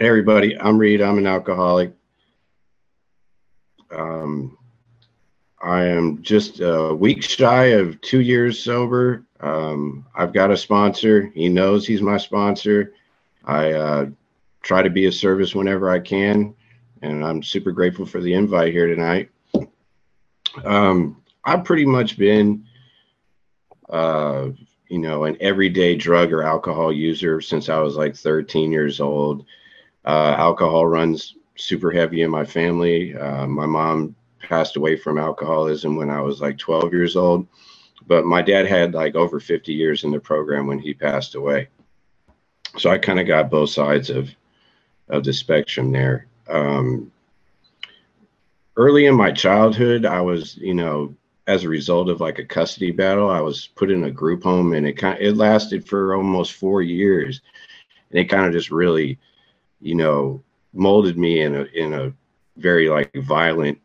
Hey everybody, I'm Reed. I'm an alcoholic. Um, I am just a week shy of two years sober. Um, I've got a sponsor. He knows he's my sponsor. I uh, try to be of service whenever I can, and I'm super grateful for the invite here tonight. Um, I've pretty much been, uh, you know, an everyday drug or alcohol user since I was like 13 years old. Uh, alcohol runs super heavy in my family. Uh, my mom passed away from alcoholism when I was like 12 years old, but my dad had like over 50 years in the program when he passed away. So I kind of got both sides of of the spectrum there. Um, early in my childhood, I was, you know, as a result of like a custody battle, I was put in a group home, and it kind of, it lasted for almost four years, and it kind of just really you know, molded me in a in a very like violent,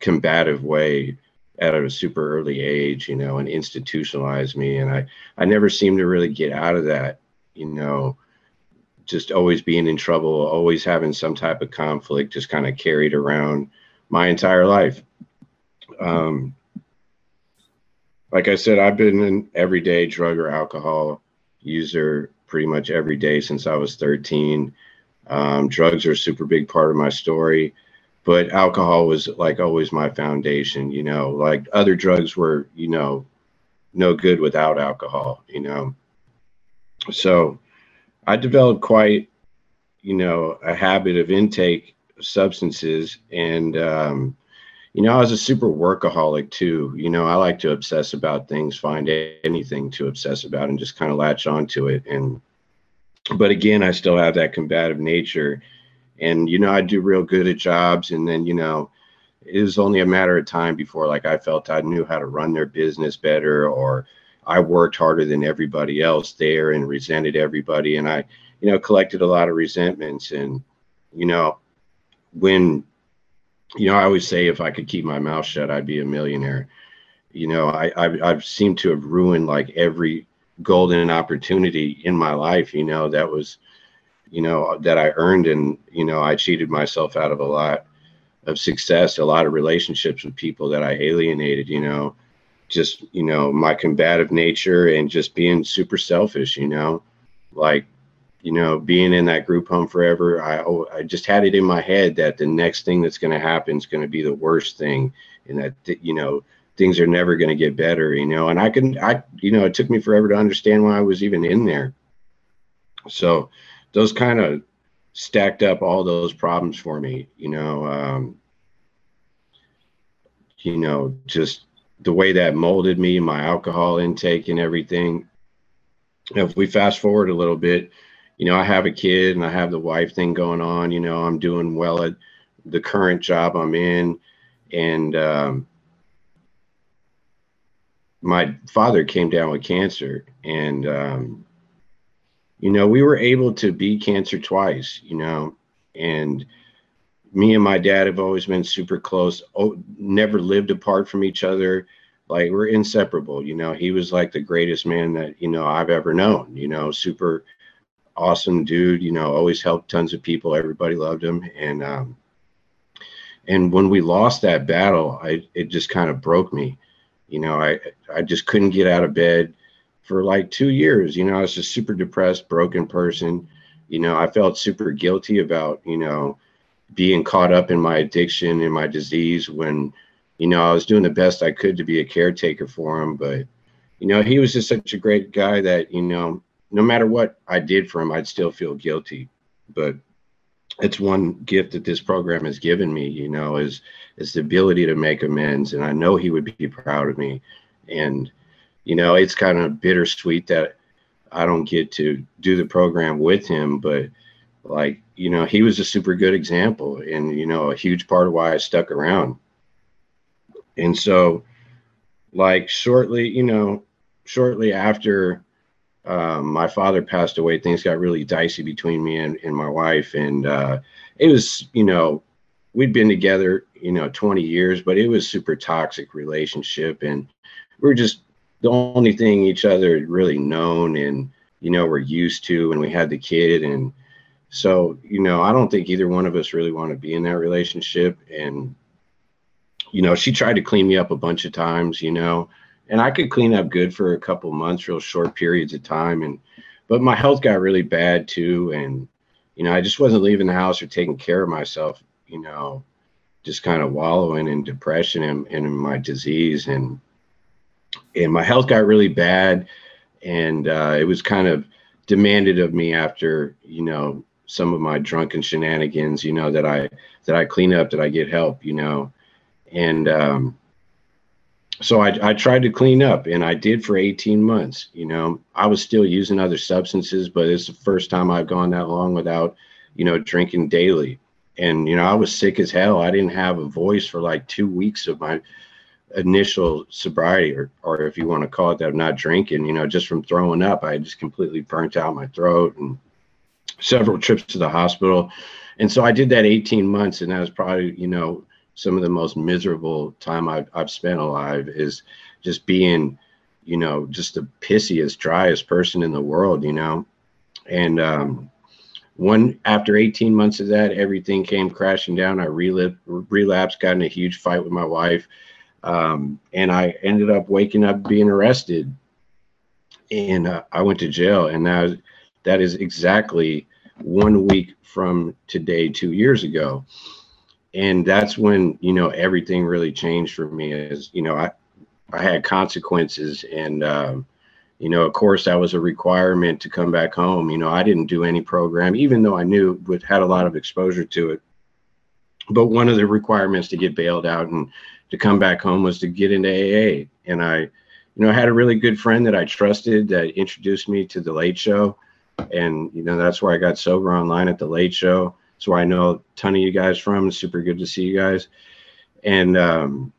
combative way at a super early age, you know, and institutionalized me. And I I never seemed to really get out of that, you know, just always being in trouble, always having some type of conflict, just kind of carried around my entire life. Um, like I said, I've been an everyday drug or alcohol user pretty much every day since I was 13. Um, drugs are a super big part of my story, but alcohol was like always my foundation. You know, like other drugs were, you know, no good without alcohol. You know, so I developed quite, you know, a habit of intake of substances and. Um, you know, I was a super workaholic too. You know, I like to obsess about things, find anything to obsess about, and just kind of latch onto it. And but again, I still have that combative nature. And, you know, I do real good at jobs. And then, you know, it was only a matter of time before like I felt I knew how to run their business better or I worked harder than everybody else there and resented everybody. And I, you know, collected a lot of resentments. And, you know, when, you know, I always say if I could keep my mouth shut, I'd be a millionaire. You know, I, I've, I've seemed to have ruined like every golden opportunity in my life, you know, that was, you know, that I earned. And, you know, I cheated myself out of a lot of success, a lot of relationships with people that I alienated, you know, just, you know, my combative nature and just being super selfish, you know, like, you know, being in that group home forever, I, I just had it in my head that the next thing that's going to happen is going to be the worst thing. And that, you know, things are never going to get better, you know. And I can, I, you know, it took me forever to understand why I was even in there. So those kind of stacked up all those problems for me, you know. Um, you know, just the way that molded me, my alcohol intake and everything. If we fast forward a little bit, you know, I have a kid and I have the wife thing going on. You know, I'm doing well at the current job I'm in, and um, my father came down with cancer and um, you know we were able to beat cancer twice you know and me and my dad have always been super close oh, never lived apart from each other. Like we're inseparable you know he was like the greatest man that you know i've ever known you know super awesome dude you know always helped tons of people everybody loved him. And um and when we lost that battle i it just kind of broke me you know, I I just couldn't get out of bed for like two years. You know, I was a super depressed, broken person. You know, I felt super guilty about, you know, being caught up in my addiction and my disease when, you know, I was doing the best I could to be a caretaker for him. But, you know, he was just such a great guy that, you know, no matter what I did for him, I'd still feel guilty. But it's one gift that this program has given me, you know, is is the ability to make amends. And I know he would be proud of me. And, you know, it's kind of bittersweet that I don't get to do the program with him, but like, you know, he was a super good example and, you know, a huge part of why I stuck around. And so, like, shortly, you know, shortly after um, my father passed away, things got really dicey between me and, and my wife. And uh, it was, you know, we'd been together, you know, 20 years, but it was super toxic relationship. And we are just the only thing each other had really known and, you know, we're used to. And we had the kid and, So, you know, I don't think either one of us really want to be in that relationship. And, you know, she tried to clean me up a bunch of times, you know, and I could clean up good for a couple months, real short periods of time. And, but my health got really bad too. And, you know, I just wasn't leaving the house or taking care of myself, you know, just kind of wallowing in depression and, and in my disease. And, and my health got really bad. And uh, it was kind of demanded of me after, you know, some of my drunken shenanigans, you know, that I, that I clean up, that I get help, you know, and, um, so I, I tried to clean up and I did for 18 months. You know, I was still using other substances, but it's the first time I've gone that long without, you know, drinking daily. And, you know, I was sick as hell. I didn't have a voice for like two weeks of my initial sobriety, or, or if you want to call it that, not drinking, you know, just from throwing up. I just completely burnt out my throat and several trips to the hospital. And so I did that 18 months, and that was probably, you know, some of the most miserable time I've, I've spent alive is just being, you know, just the pissiest, driest person in the world, you know. And um, one after 18 months of that, everything came crashing down. I relapsed, relapsed got in a huge fight with my wife, um, and I ended up waking up being arrested. And uh, I went to jail, and that that is exactly one week from today, two years ago and that's when you know everything really changed for me is you know i i had consequences and um, you know of course that was a requirement to come back home. You know i didn't do any program even though i knew but had a lot of exposure to it. But one of the requirements to get bailed out and to come back home was to get into aa and i you know i had a really good friend that i trusted that introduced me to the late show. And you know that's where i got sober online at the late show where I know a ton of you guys from. It's super good to see you guys. And um,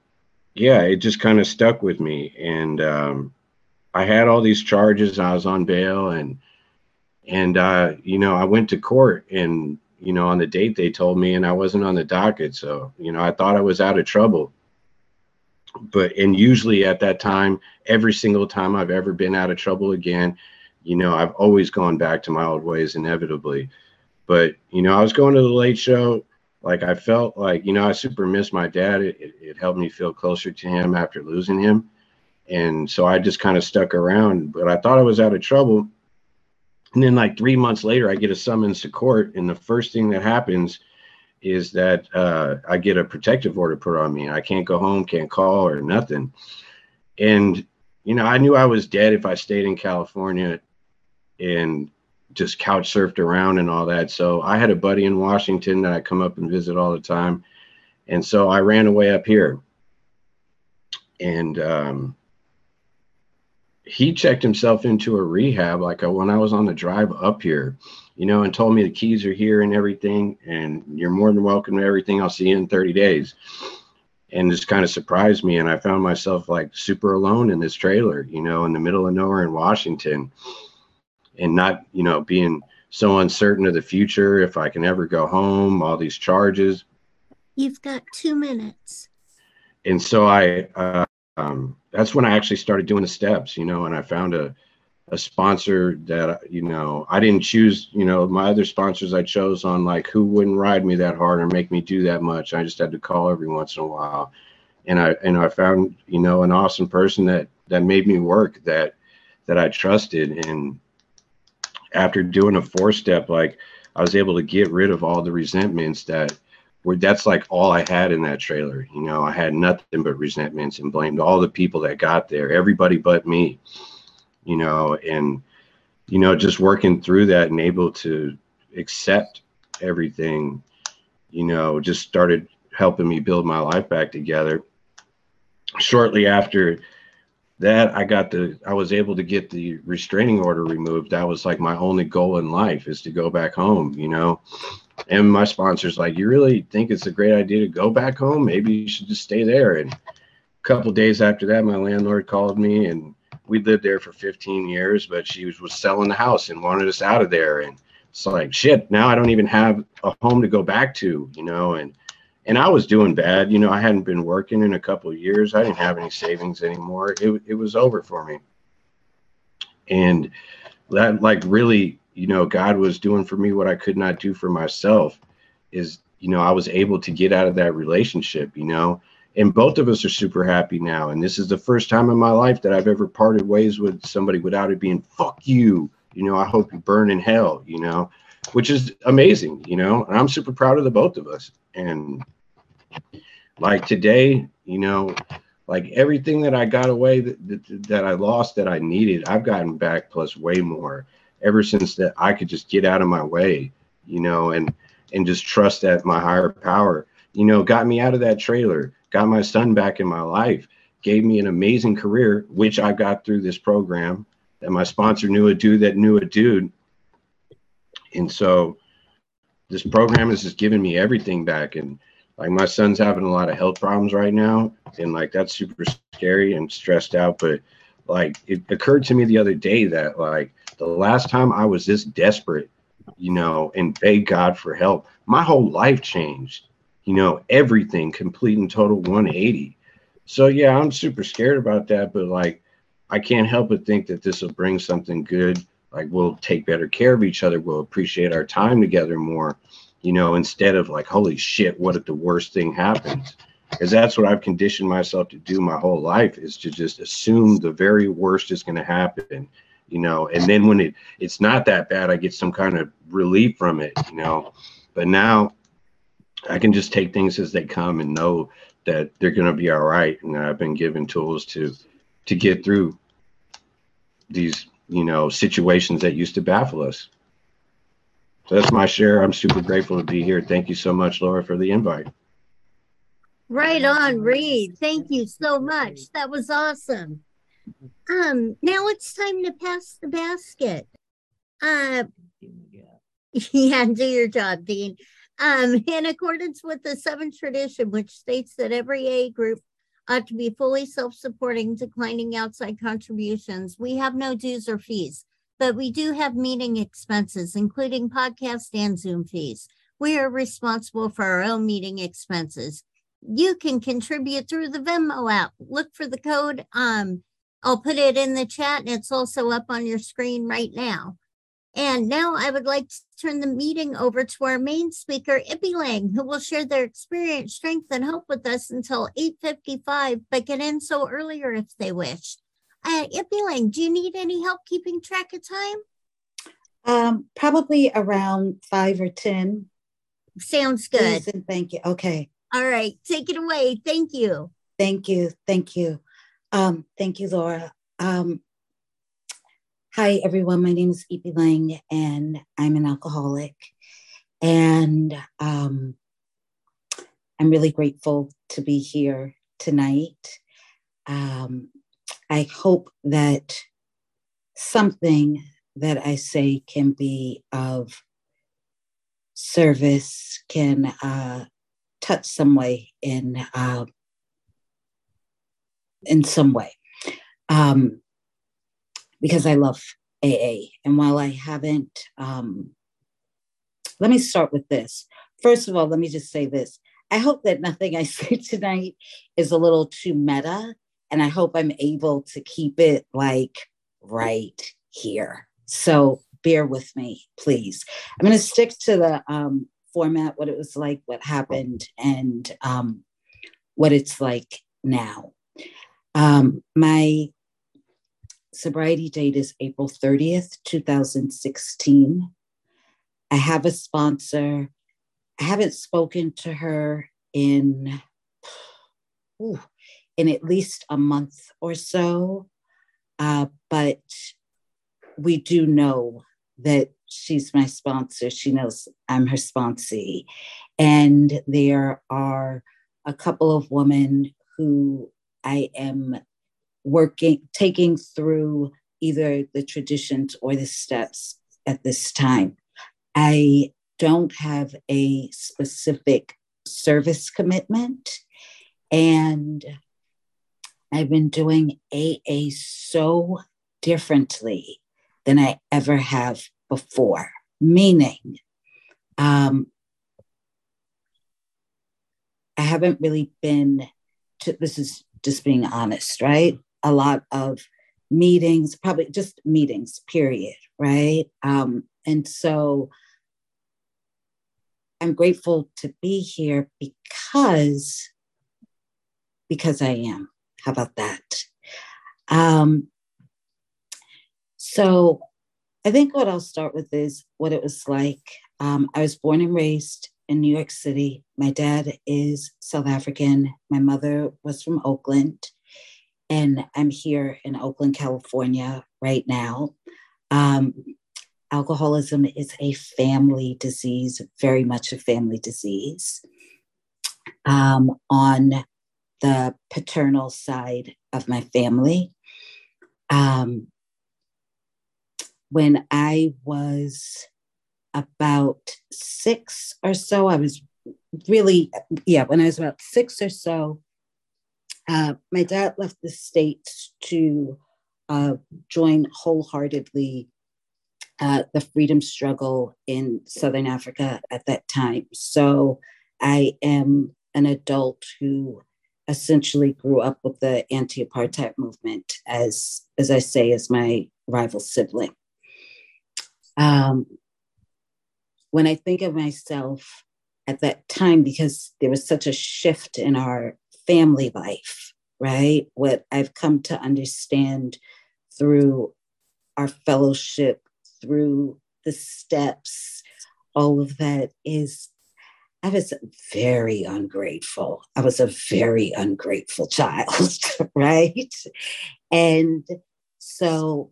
yeah, it just kind of stuck with me. And um, I had all these charges. I was on bail, and and uh, you know, I went to court, and you know, on the date they told me, and I wasn't on the docket, so you know, I thought I was out of trouble. But and usually at that time, every single time I've ever been out of trouble again, you know, I've always gone back to my old ways inevitably. But you know, I was going to the late show. Like I felt like you know I super missed my dad. It, it, it helped me feel closer to him after losing him, and so I just kind of stuck around. But I thought I was out of trouble. And then like three months later, I get a summons to court, and the first thing that happens is that uh, I get a protective order put on me. I can't go home, can't call or nothing. And you know, I knew I was dead if I stayed in California, and just couch surfed around and all that. So I had a buddy in Washington that I come up and visit all the time. And so I ran away up here. And um, he checked himself into a rehab like a, uh, when I was on the drive up here, you know, and told me the keys are here and everything. And you're more than welcome to everything. I'll see you in 30 days. And this kind of surprised me. And I found myself like super alone in this trailer, you know, in the middle of nowhere in Washington and not you know being so uncertain of the future if i can ever go home all these charges you've got two minutes and so i uh, um, that's when i actually started doing the steps you know and i found a a sponsor that you know I didn't choose. You know, my other sponsors I chose on like who wouldn't ride me that hard or make me do that much. I just had to call every once in a while, and I and I found you know an awesome person that that made me work that that I trusted, and after doing a four step, like I was able to get rid of all the resentments that were that's like all I had in that trailer. You know, I had nothing but resentments and blamed all the people that got there, everybody but me. You know, and you know, just working through that and able to accept everything, you know, just started helping me build my life back together. Shortly after that I got the I was able to get the restraining order removed. That was like my only goal in life is to go back home, you know. And my sponsor's like, "You really think it's a great idea to go back home? Maybe you should just stay there." And a couple days after that, my landlord called me, and we lived there for 15 years, but she was, was selling the house and wanted us out of there. And it's like, shit, now I don't even have a home to go back to, you know. And and I was doing bad. You know, I hadn't been working in a couple of years. I didn't have any savings anymore. It it was over for me. And that like really you know, God was doing for me what I could not do for myself is, you know, I was able to get out of that relationship, you know, and both of us are super happy now. And this is the first time in my life that I've ever parted ways with somebody without it being fuck you. You know, I hope you burn in hell, you know, which is amazing, you know, and I'm super proud of the both of us. And like today, you know, like everything that I got away that, that, that I lost that I needed, I've gotten back plus way more ever since that I could just get out of my way, you know, and and just trust that my higher power, you know, got me out of that trailer, got my son back in my life, gave me an amazing career, which I got through this program. That my sponsor knew a dude that knew a dude. And so this program has just given me everything back. And like my son's having a lot of health problems right now. And like that's super scary and stressed out. But like it occurred to me the other day that like the last time I was this desperate, you know, and begged God for help, my whole life changed. You know, everything complete and total 180. So yeah, I'm super scared about that, but like I can't help but think that this will bring something good. Like we'll take better care of each other, we'll appreciate our time together more, you know, instead of like, holy shit, what if the worst thing happens? Because that's what I've conditioned myself to do my whole life is to just assume the very worst is going to happen you know? And then when it it's not that bad i get some kind of relief from it you know? But now i can just take things as they come and know that they're going to be all right and i've been given tools to to get through these you know situations that used to baffle us so that's my share. I'm super grateful to be here. Thank you so much laura for the invite. Right on reed. Thank you so much. That was awesome. Um, now it's time to pass the basket. Uh, yeah, do your job, Dean. Um, in accordance with the seventh tradition, which states that every A group ought to be fully self-supporting, declining outside contributions, we have no dues or fees, but we do have meeting expenses, including podcast and Zoom fees. We are responsible for our own meeting expenses. You can contribute through the Venmo app. Look for the code um, I'll put it in the chat and it's also up on your screen right now. And now I would like to turn the meeting over to our main speaker, Ipenleng, who will share their experience, strength, and hope with us until 8.55, but get in so earlier if they wish. Uh, Ippy do you need any help keeping track of time? Um, probably around five or 10. Sounds good. Please and thank you. Okay. All right. Take it away. Thank you. Thank you. Thank you. Um, thank you, Laura. Um, hi, everyone. My name is Ipenleng, and I'm an alcoholic. And um, I'm really grateful to be here tonight. Um, I hope that something that I say can be of service, can uh, touch some way in uh, in some way um, because I love AA. And while I haven't, um, let me start with this. First of all, let me just say this. I hope that nothing I say tonight is a little too meta, and I hope I'm able to keep it like right here. So bear with me, please. I'm going to stick to the um, format, what it was like, what happened, and um, what it's like now. Um, my sobriety date is April 30th, 2016. I have a sponsor. I haven't spoken to her in ooh, in at least a month or so, uh, but we do know that she's my sponsor. She knows I'm her sponsee, and there are a couple of women who I am working, taking through either the traditions or the steps at this time. I don't have a specific service commitment. And I've been doing AA so differently than I ever have before, meaning um, I haven't really been to, this is just being honest, right? A lot of meetings, probably just meetings, period, right? Um, And so I'm grateful to be here because because I am. How about that? Um, so I think what I'll start with is what it was like. Um, I was born and raised in New York City. My dad is South African. My mother was from Oakland. And I'm here in Oakland, California right now. Um, alcoholism is a family disease, very much a family disease. Um, on the paternal side of my family. Um, when I was about six or so, I was really, yeah, when I was about six or so, uh, my dad left the States to uh, join wholeheartedly uh, the freedom struggle in Southern Africa at that time. So I am an adult who essentially grew up with the anti-apartheid movement as as I say as my rival sibling. Um, when I think of myself at that time, because there was such a shift in our family life, right? What I've come to understand through our fellowship, through the steps, all of that is I was very ungrateful. I was a very ungrateful child, right? And so,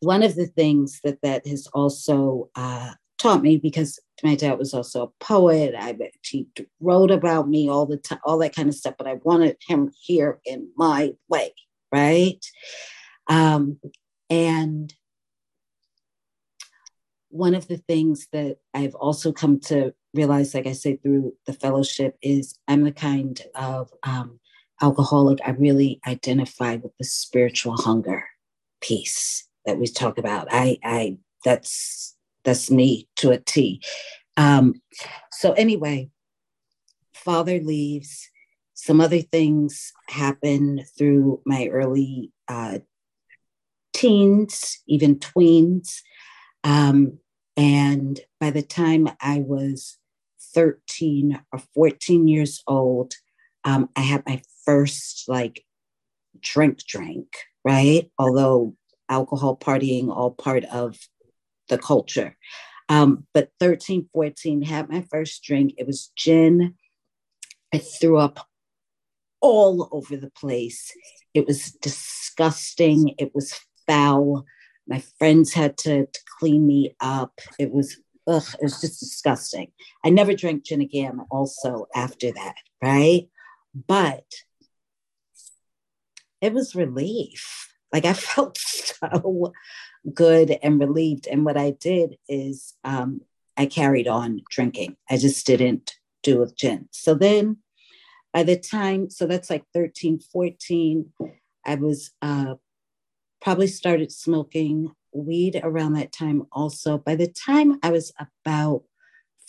one of the things that that has also uh, taught me, because my dad was also a poet, I he wrote about me all the time, all that kind of stuff. But I wanted him here in my way, right? Um, and one of the things that I've also come to realize, like I say, through the fellowship, is I'm the kind of um, alcoholic. I really identify with the spiritual hunger piece that we talk about. I, I, that's that's me to a T. Um, so anyway, father leaves. Some other things happen through my early uh, teens, even tweens. Um, and by the time I was 13 or 14 years old, um, I had my first like drink drink, right? Although alcohol partying all part of the culture. Um, but 13, 14, had my first drink. It was gin. I threw up all over the place. It was disgusting. It was foul. My friends had to, to clean me up. It was ugh, it was just disgusting. I never drank gin again also after that, right? But it was relief. Like I felt so good and relieved. And what I did is um, I carried on drinking. I just didn't do with gin. So then by the time, so that's like 13, 14, I was uh, probably started smoking weed around that time also. By the time I was about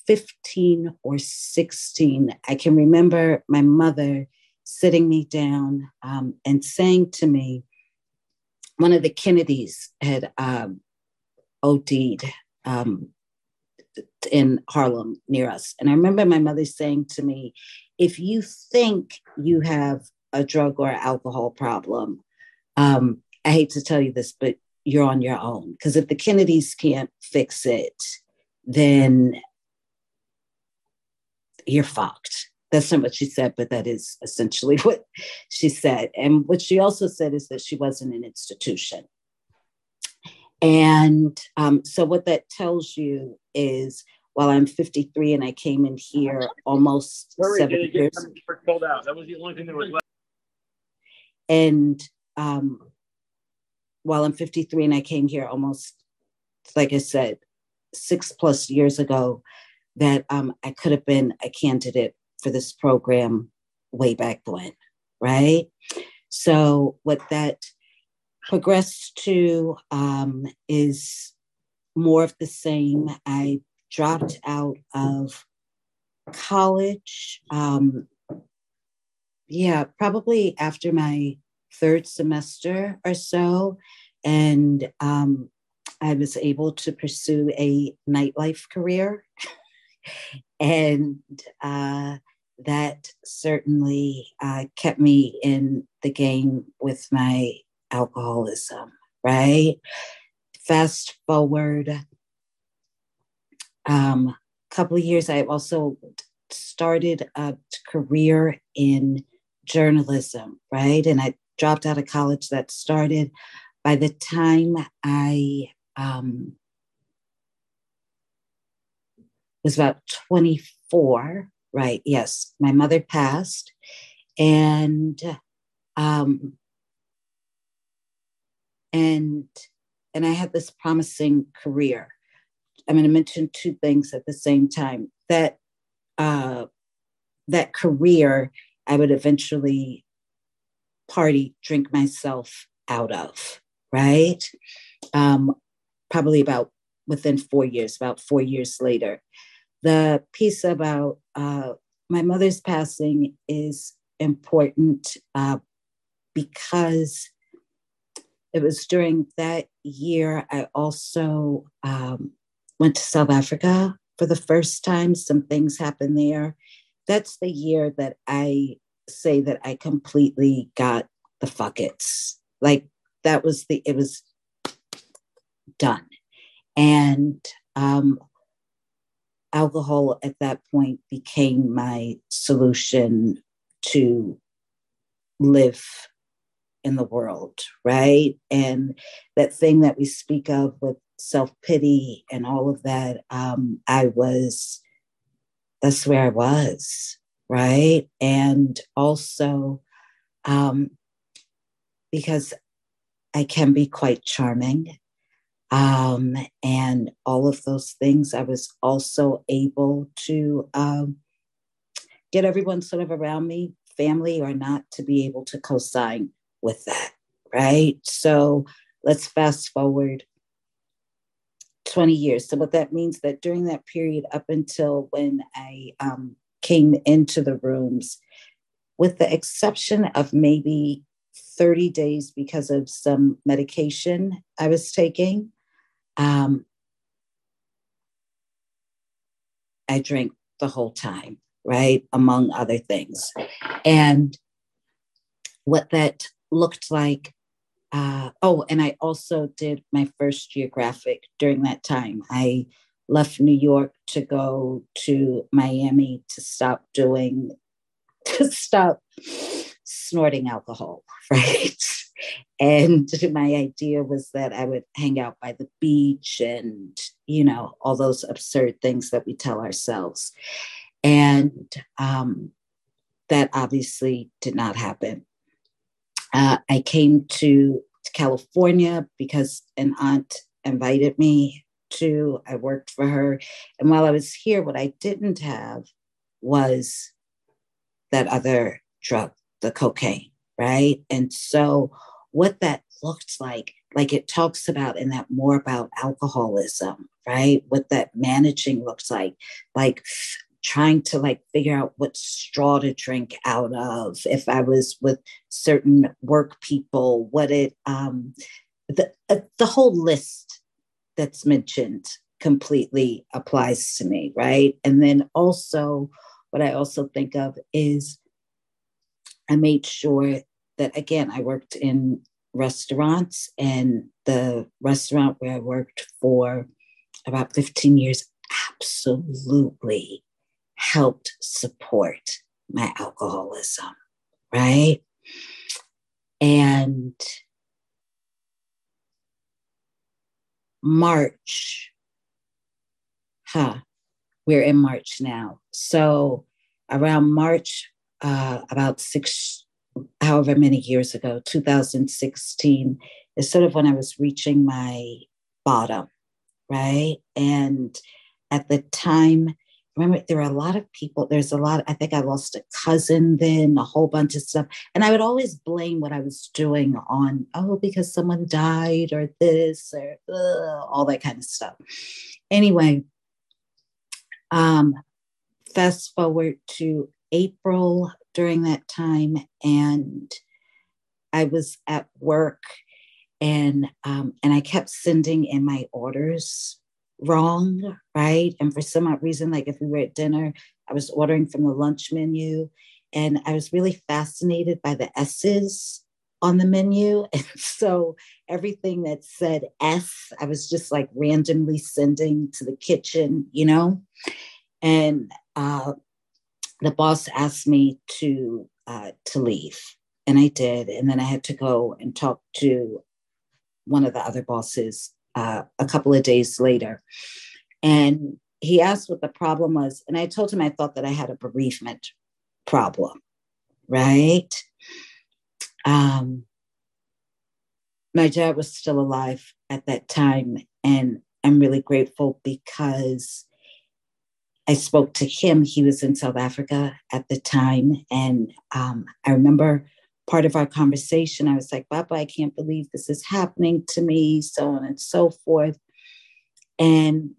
15 or 16, I can remember my mother sitting me down um, and saying to me, one of the Kennedys had um, OD'd um, in Harlem near us. And I remember my mother saying to me, if you think you have a drug or alcohol problem, um, I hate to tell you this, but you're on your own. Because if the Kennedys can't fix it, then you're fucked. That's not what she said, but that is essentially what she said. And what she also said is that she wasn't an institution. And um, so, what that tells you is while I'm 53 and I came in here almost seven years. Out. That was the only thing that was left. And um, while I'm 53 and I came here almost, like I said, six plus years ago, that um, I could have been a candidate for this program way back when, right? So, what that progressed to um, is more of the same. I dropped out of college. Um, yeah, probably after my third semester or so. And um, I was able to pursue a nightlife career. and uh, that certainly uh, kept me in the game with my alcoholism, right? Fast forward um, a couple of years, I also started a career in journalism, right? And I dropped out of college that started by the time I um, was about 24, right? Yes, my mother passed. And um, and and I had this promising career. I'm going to mention two things at the same time. That uh, that career I would eventually party, drink myself out of, right? Um, probably about within four years, about four years later. The piece about uh, my mother's passing is important uh, because it was during that year I also um, went to South Africa for the first time. Some things happened there. That's the year that I say that I completely got the fuckets. Like that was the, it was done. And um, alcohol at that point became my solution to live in the world, right? And that thing that we speak of with self pity and all of that, um, I was, that's where I was, right? And also um, because I can be quite charming. Um, and all of those things, I was also able to um, get everyone sort of around me, family or not, to be able to co sign with that, right? So let's fast forward 20 years. So what that means that during that period up until when I um, came into the rooms, with the exception of maybe 30 days because of some medication I was taking, um, I drank the whole time, right? Among other things. And what that looked like uh, oh, and I also did my first geographic during that time. I left New York to go to Miami to stop doing, to stop snorting alcohol, right? and my idea was that I would hang out by the beach and, you know, all those absurd things that we tell ourselves. And um, that obviously did not happen. Uh, I came to, to California because an aunt invited me to. I worked for her. And while I was here, what I didn't have was that other drug, the cocaine, right? And so, what that looked like, like it talks about in that more about alcoholism, right? What that managing looks like, like trying to like figure out what straw to drink out of if i was with certain work people what it um the uh, the whole list that's mentioned completely applies to me right and then also what i also think of is i made sure that again i worked in restaurants and the restaurant where i worked for about 15 years absolutely helped support my alcoholism, right? And March, huh, we're in March now. So around March, uh, about six, however many years ago, 2016, is sort of when I was reaching my bottom, right? And at the time, remember there were a lot of people there's a lot i think i lost a cousin then a whole bunch of stuff. And i would always blame what i was doing on oh because someone died or this or all that kind of stuff. Anyway um fast forward to april during that time and i was at work and um, and I kept sending in my orders wrong, right? And for some odd reason, like if we were at dinner, I was ordering from the lunch menu, and I was really fascinated by the S's on the menu. And so everything that said S, I was just like randomly sending to the kitchen, you know? And uh, the boss asked me to uh, to leave, and I did. And then I had to go and talk to one of the other bosses uh, a couple of days later, and he asked what the problem was, and I told him I thought that I had a bereavement problem, right? Um, my dad was still alive at that time, and I'm really grateful because I spoke to him. He was in South Africa at the time. And um, I remember part of our conversation, I was like, Papa, I can't believe this is happening to me, so on and so forth. And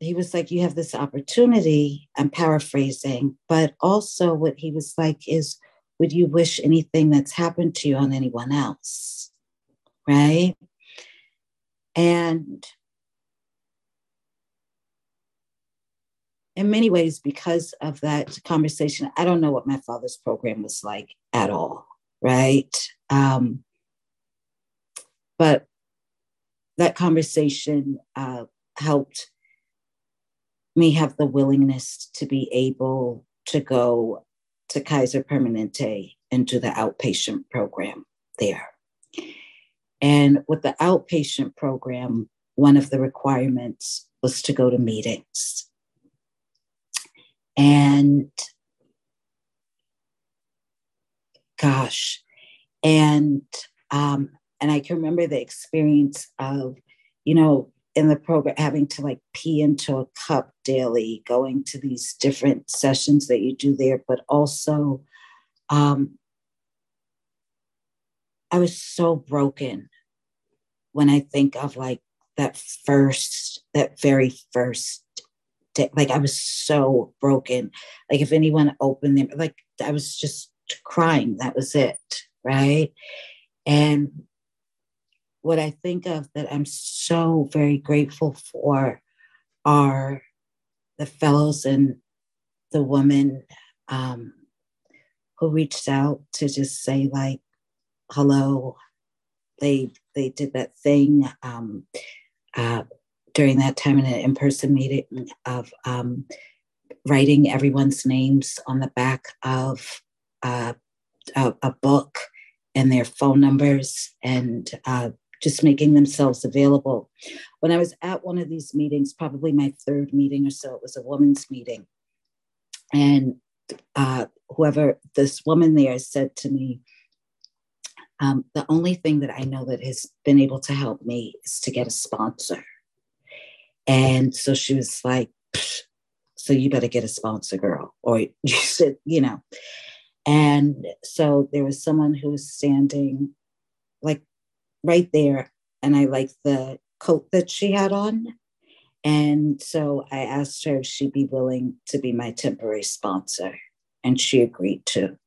he was like, You have this opportunity. I'm paraphrasing, but also what he was like is, Would you wish anything that's happened to you on anyone else? Right. And in many ways, because of that conversation, I don't know what my father's program was like at all, right? Um, but that conversation uh, helped me have the willingness to be able to go to Kaiser Permanente and do the outpatient program there. And with the outpatient program, one of the requirements was to go to meetings. And gosh, and um, and I can remember the experience of, you know, in the program having to like pee into a cup daily, going to these different sessions that you do there, but also um, I was so broken when I think of like that first, that very first Like I was so broken. Like if anyone opened them, like I was just crying. That was it. Right. And what I think of that I'm so very grateful for are the fellows and the woman um, who reached out to just say like hello. They they did that thing um, uh, during that time in an in-person meeting of um, writing everyone's names on the back of uh, a, a, book and their phone numbers and uh, just making themselves available. When I was at one of these meetings, probably my third meeting or so, it was a women's meeting. And uh, whoever this woman there said to me, um, the only thing that I know that has been able to help me is to get a sponsor. And so she was like, so you better get a sponsor, girl, or you said, you know. And so there was someone who was standing like right there and I liked the coat that she had on. And so I asked her if she'd be willing to be my temporary sponsor, and she agreed to.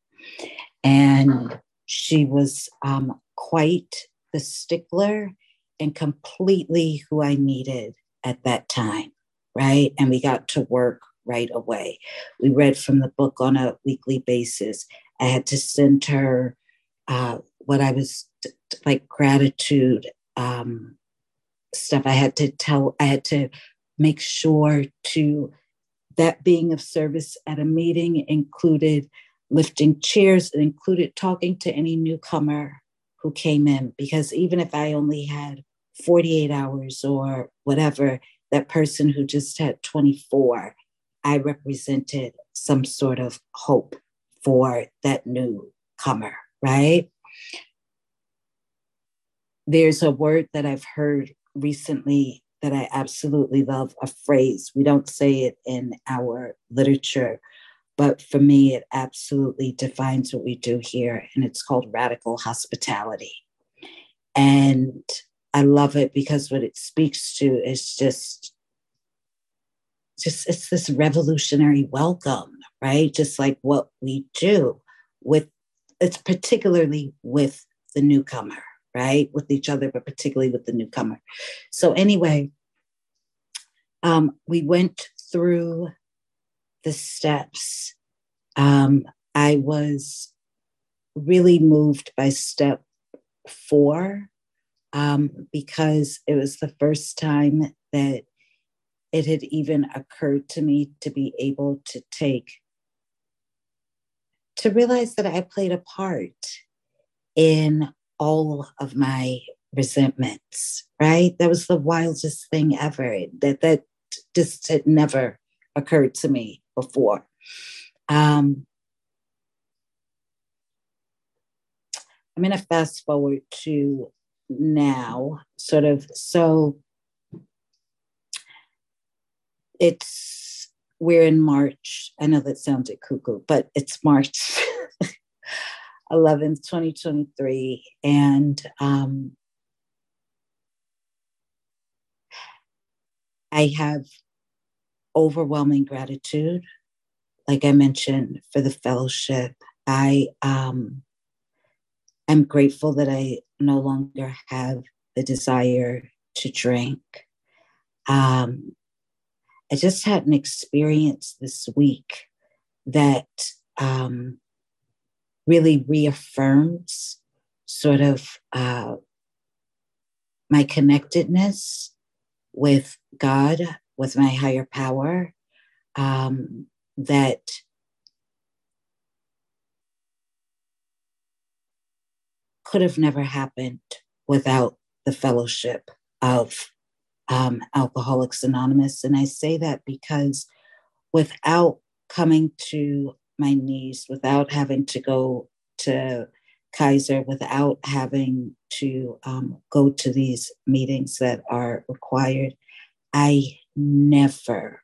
And she was um, quite the stickler and completely who I needed at that time, right? And we got to work right away. We read from the book on a weekly basis. I had to send her uh, what I was like gratitude um, stuff. I had to tell, I had to make sure to that being of service at a meeting included lifting chairs, and included talking to any newcomer who came in, because even if I only had 48 hours or whatever, that person who just had 24, I represented some sort of hope for that newcomer, right? there's a word that I've heard recently that I absolutely love a phrase. We don't say it in our literature, but for me, it absolutely defines what we do here. And it's called radical hospitality. And I love it because what it speaks to is just just it's this revolutionary welcome right just like what we do with it's particularly with the newcomer right? With each other, but particularly with the newcomer. So, anyway, um, we went through the steps. Um, I was really moved by step four um, because it was the first time that it had even occurred to me to be able to take, to realize that I played a part in all of my resentments, right? That was the wildest thing ever. That that just had never occurred to me before. Um, I'm going to fast forward to now, sort of. So it's, we're in March. I know that sounds like cuckoo, but it's March 11th, 2023. And um, I have overwhelming gratitude, like I mentioned, for the fellowship. I um, am grateful that I no longer have the desire to drink. Um, I just had an experience this week that um, really reaffirms sort of uh, my connectedness with God, with my higher power, um, that could have never happened without the fellowship of um, Alcoholics Anonymous. And I say that because without coming to my knees, without having to go to Kaiser, without having to um, go to these meetings that are required, I never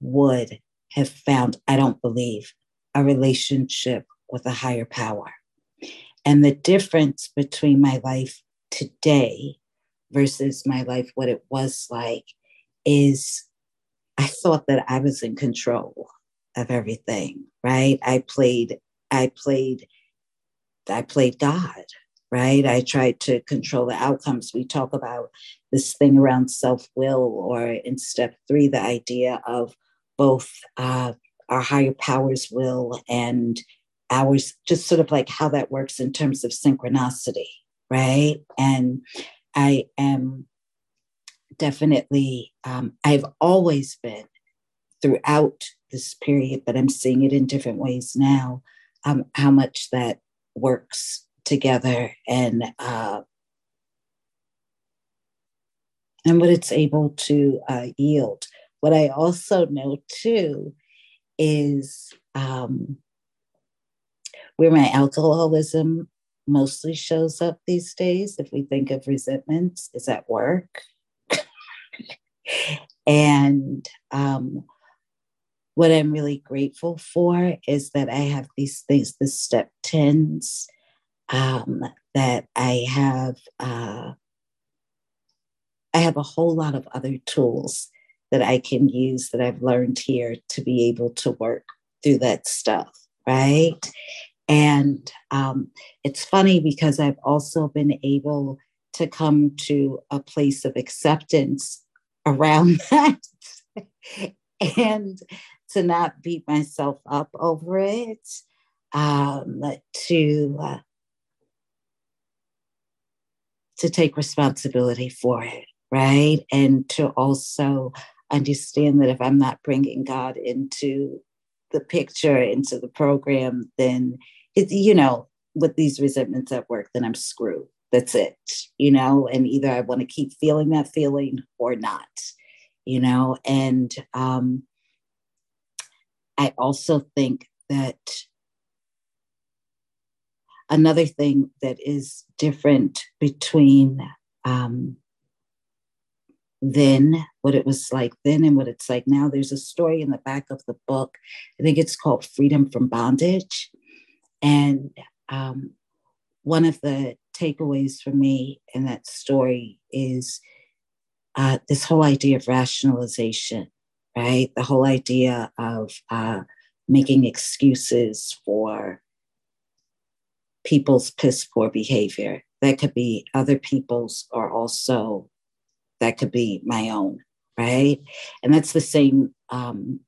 would have found, I don't believe, a relationship with a higher power. And the difference between my life today versus my life, what it was like, is I thought that I was in control of everything, right? I played, I played, I played God, right? I tried to control the outcomes. We talk about this thing around self will, or in step three, the idea of both uh, our higher powers will and ours, just sort of like how that works in terms of synchronicity, right? And I am definitely, um, I've always been throughout this period, but I'm seeing it in different ways now, um, how much that works together and uh, and what it's able to uh, yield. What I also know too is um, where my alcoholism mostly shows up these days, if we think of resentments, is at work. and um, what I'm really grateful for is that I have these things, the step 10s, um, that I have. Uh, I have a whole lot of other tools that I can use that I've learned here to be able to work through that stuff, right? And um, it's funny because I've also been able to come to a place of acceptance around that and to not beat myself up over it, um, to uh, to take responsibility for it, right? And to also understand that if I'm not bringing God into the picture, into the program, then it, you know, with these resentments at work, then I'm screwed. That's it, you know, and either I want to keep feeling that feeling or not, you know, and um, I also think that another thing that is different between um, then, what it was like then, and what it's like now, there's a story in the back of the book. I think it's called Freedom from Bondage. And um, one of the takeaways for me in that story is uh, this whole idea of rationalization right? The whole idea of uh, making excuses for people's piss poor behavior that could be other people's or also that could be my own, right? And that's the same um,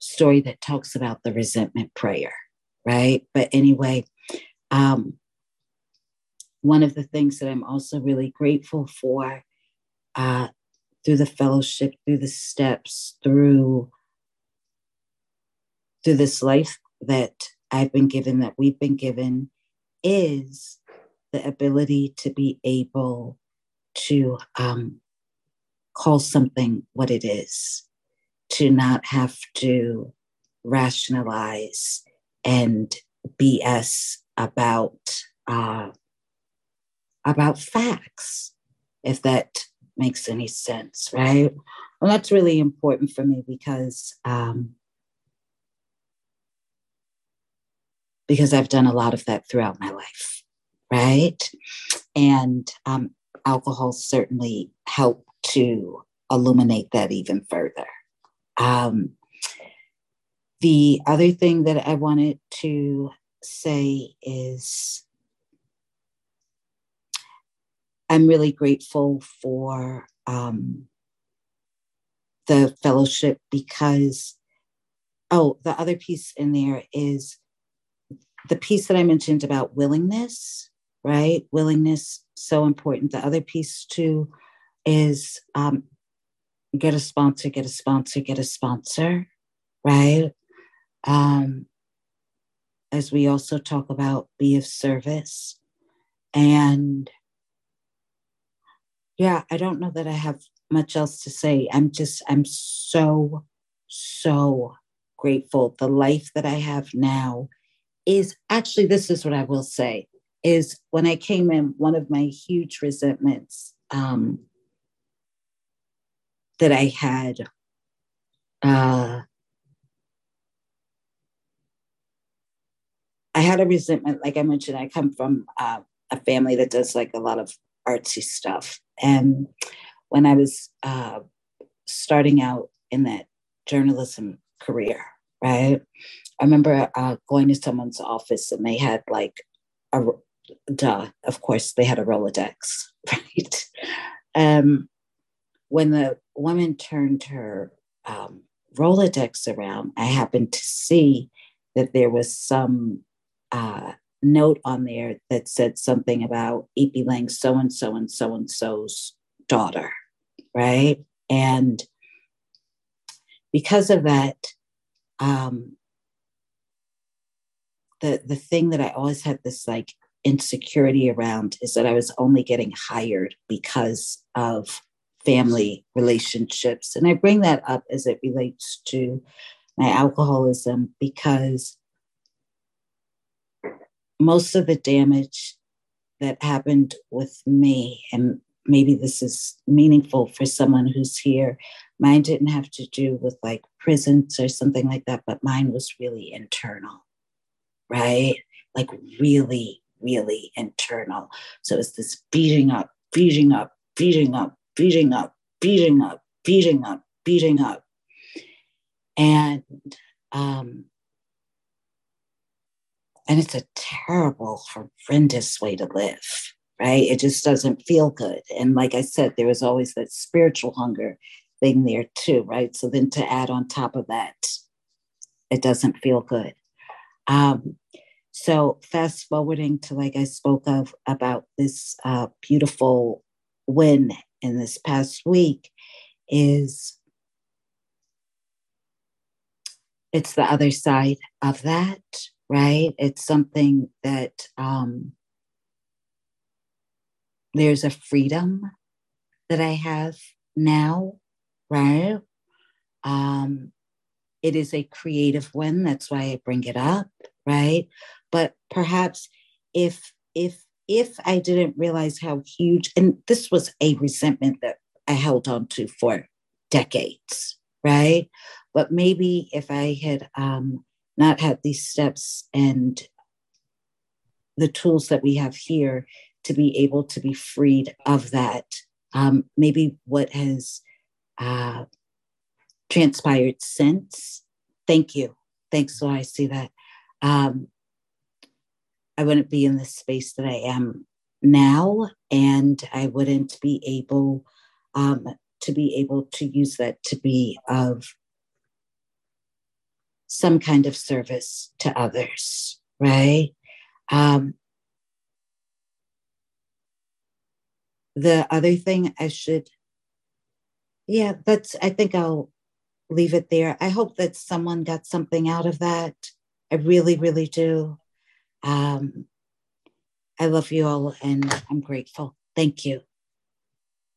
story that talks about the resentment prayer, right? But anyway, um, one of the things that I'm also really grateful for uh, through the fellowship, through the steps, through through this life that I've been given, that we've been given, is the ability to be able to um, call something what it is, to not have to rationalize and BS about uh, about facts, if that makes any sense, right? Well, that's really important for me because um, because I've done a lot of that throughout my life, right? And um, alcohol certainly helped to illuminate that even further. Um, the other thing that I wanted to say is I'm really grateful for um, the fellowship because, oh, the other piece in there is the piece that I mentioned about willingness, right? Willingness, so important. The other piece too is um, get a sponsor, get a sponsor, get a sponsor, right? Um, as we also talk about, be of service. And yeah, I don't know that I have much else to say. I'm just, I'm so, so grateful. The life that I have now is actually, this is what I will say is when I came in, one of my huge resentments um, that I had uh, I had a resentment, like I mentioned, I come from uh, a family that does like a lot of artsy stuff. And when I was uh, starting out in that journalism career, right? I remember uh, going to someone's office and they had like a, duh, of course, they had a Rolodex, right? Um, when the woman turned her um, Rolodex around, I happened to see that there was some uh, note on there that said something about Ipenleng, so and so and so and so's daughter, right? And because of that, um, the the thing that I always had this like insecurity around is that I was only getting hired because of family relationships, and I bring that up as it relates to my alcoholism because most of the damage that happened with me, and maybe this is meaningful for someone who's here, mine didn't have to do with like prisons or something like that, but mine was really internal, right? Like really, really internal. So it's this beating up, beating up, beating up, beating up, beating up, beating up, beating up. And um, and it's a terrible, horrendous way to live, right? It just doesn't feel good. And like I said, there was always that spiritual hunger thing there too, right? So then to add on top of that, it doesn't feel good. Um, so fast forwarding to like I spoke of about this uh, beautiful win in this past week is it's the other side of that right? It's something that um, there's a freedom that I have now, right? Um, it is a creative win. That's why I bring it up, right? But perhaps if if if I didn't realize how huge, and this was a resentment that I held on to for decades, right? But maybe if I had um, not had these steps and the tools that we have here to be able to be freed of that. Um, maybe what has uh, transpired since. Thank you. Thanks. So I see that. Um, I wouldn't be in the space that I am now, and I wouldn't be able um, to be able to use that to be of some kind of service to others, right? Um, the other thing I should, yeah, that's, I think I'll leave it there. I hope that someone got something out of that. I really, really do. Um, I love you all and I'm grateful. Thank you.